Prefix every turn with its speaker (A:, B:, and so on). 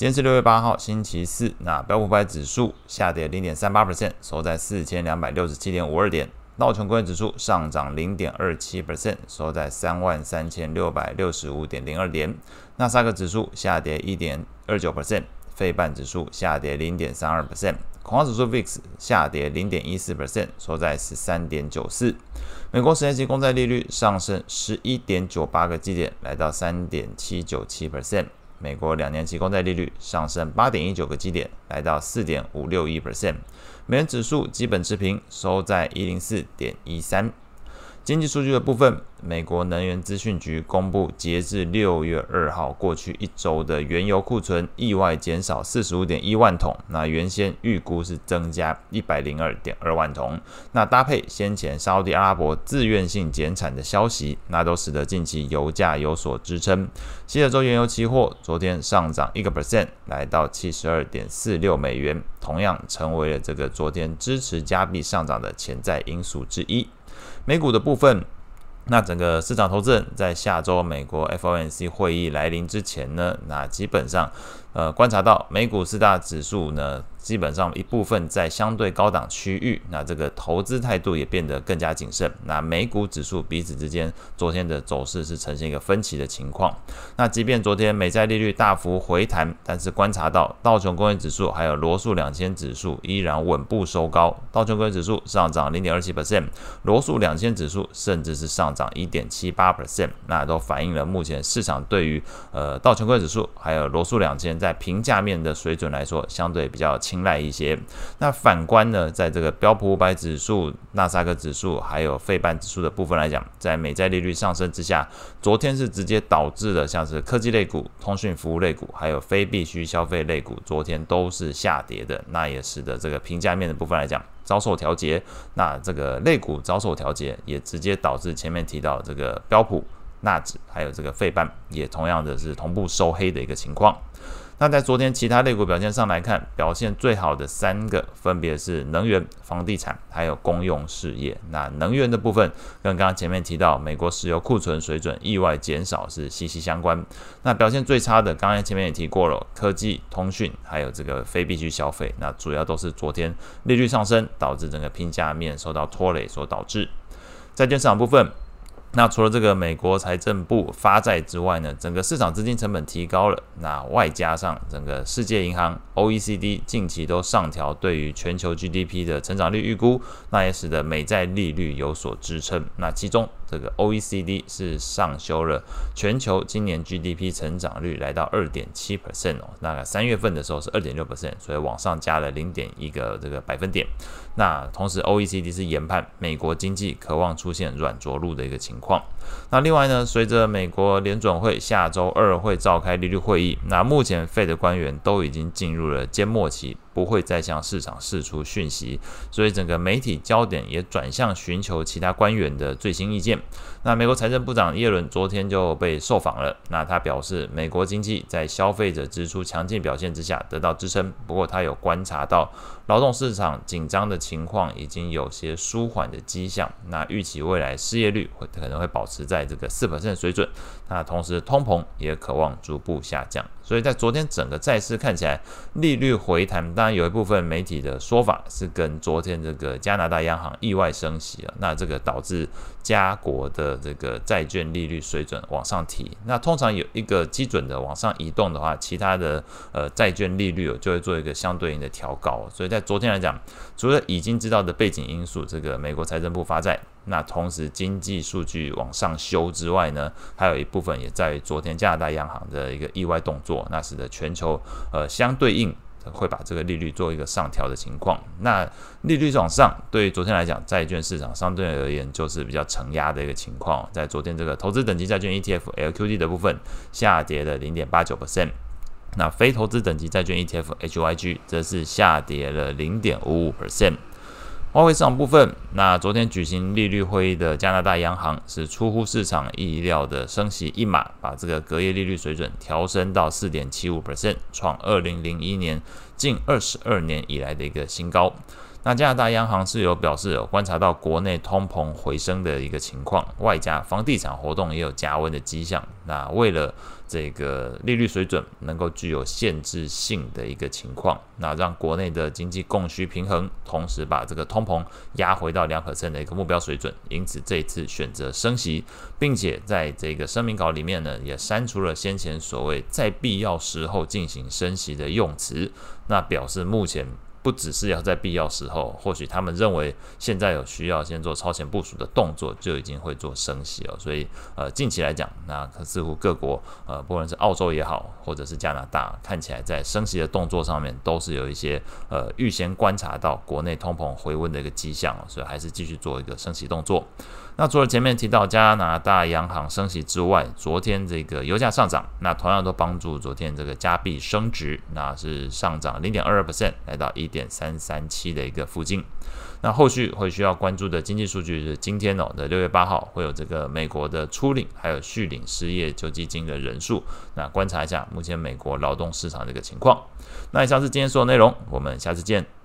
A: 今天是六月八号，星期四。那标普五百指数下跌零点三八 percent，收在四千两百六十七点五二点。道琼工业指数上涨零点二七 percent，收在三万三千六百六十五点零二点。纳斯达克指数下跌一点二九 percent，费半指数下跌零点三二 percent，恐慌指数 VIX 下跌零点一四 percent，收在十三点九四。美国十年期公债利率上升十一点九八个基点，来到三点七九七 percent。美国两年期公债利率上升八点一九个基点，来到四点五六一 percent。美元指数基本持平，收在一零四点一三。经济数据的部分，美国能源资讯局公布，截至六月二号过去一周的原油库存意外减少四十五点一万桶，那原先预估是增加一百零二点二万桶。那搭配先前沙乌地阿拉伯自愿性减产的消息，那都使得近期油价有所支撑。西德州原油期货昨天上涨一个 percent，来到七十二点四六美元，同样成为了这个昨天支持加币上涨的潜在因素之一。美股的部分，那整个市场投资人在下周美国 FOMC 会议来临之前呢，那基本上，呃，观察到美股四大指数呢。基本上一部分在相对高档区域，那这个投资态度也变得更加谨慎。那美股指数彼此之间昨天的走势是呈现一个分歧的情况。那即便昨天美债利率大幅回弹，但是观察到道琼工业指数还有罗素两千指数依然稳步收高。道琼工业指数上涨零点二七 percent，罗素两千指数甚至是上涨一点七八 percent。那都反映了目前市场对于呃道琼工业指数还有罗素两千在评价面的水准来说，相对比较青睐一些。那反观呢，在这个标普五百指数、纳斯达克指数还有费半指数的部分来讲，在美债利率上升之下，昨天是直接导致了像是科技类股、通讯服务类股还有非必需消费类股，昨天都是下跌的。那也使得这个评价面的部分来讲遭受调节。那这个类股遭受调节，也直接导致前面提到这个标普、纳指还有这个费半，也同样的是同步收黑的一个情况。那在昨天其他类股表现上来看，表现最好的三个分别是能源、房地产还有公用事业。那能源的部分跟刚刚前面提到美国石油库存水准意外减少是息息相关。那表现最差的，刚才前面也提过了，科技、通讯还有这个非必需消费。那主要都是昨天利率上升导致整个评价面受到拖累所导致。债券市场部分。那除了这个美国财政部发债之外呢，整个市场资金成本提高了。那外加上整个世界银行、OECD 近期都上调对于全球 GDP 的成长率预估，那也使得美债利率有所支撑。那其中这个 OECD 是上修了全球今年 GDP 成长率来到二点七 percent 哦。那三月份的时候是二点六 percent，所以往上加了零点一个这个百分点。那同时 OECD 是研判美国经济渴望出现软着陆的一个情况。那另外呢，随着美国联准会下周二会召开利率会议，那目前 Fed 的官员都已经进入了缄默期。不会再向市场释出讯息，所以整个媒体焦点也转向寻求其他官员的最新意见。那美国财政部长耶伦昨天就被受访了，那他表示，美国经济在消费者支出强劲表现之下得到支撑，不过他有观察到劳动市场紧张的情况已经有些舒缓的迹象。那预期未来失业率会可能会保持在这个四%水准，那同时通膨也可望逐步下降。所以在昨天整个债市看起来利率回弹，当然有一部分媒体的说法是跟昨天这个加拿大央行意外升息了，那这个导致加国的这个债券利率水准往上提。那通常有一个基准的往上移动的话，其他的呃债券利率就会做一个相对应的调高。所以在昨天来讲，除了已经知道的背景因素，这个美国财政部发债。那同时，经济数据往上修之外呢，还有一部分也在昨天加拿大央行的一个意外动作，那使得全球呃相对应会把这个利率做一个上调的情况。那利率往上，对于昨天来讲，债券市场相对而言就是比较承压的一个情况。在昨天这个投资等级债券 ETF LQD 的部分下跌了零点八九 percent，那非投资等级债券 ETF HYG 则是下跌了零点五五 percent。外汇市场部分，那昨天举行利率会议的加拿大央行是出乎市场意料的升息一码，把这个隔夜利率水准调升到四点七五 percent，创二零零一年近二十二年以来的一个新高。那加拿大央行是有表示有观察到国内通膨回升的一个情况，外加房地产活动也有加温的迹象。那为了这个利率水准能够具有限制性的一个情况，那让国内的经济供需平衡，同时把这个通膨压回到两可称的一个目标水准。因此这一次选择升息，并且在这个声明稿里面呢，也删除了先前所谓在必要时候进行升息的用词，那表示目前。不只是要在必要时候，或许他们认为现在有需要先做超前部署的动作，就已经会做升息了。所以，呃，近期来讲，那似乎各国，呃，不论是澳洲也好，或者是加拿大，看起来在升息的动作上面，都是有一些呃预先观察到国内通膨回温的一个迹象，所以还是继续做一个升息动作。那除了前面提到加拿大央行升息之外，昨天这个油价上涨，那同样都帮助昨天这个加币升值，那是上涨零点二二 percent，来到一点三三七的一个附近。那后续会需要关注的经济数据是今天哦的六月八号会有这个美国的初领还有续领失业救济金的人数，那观察一下目前美国劳动市场的一个情况。那以上是今天所有内容，我们下次见。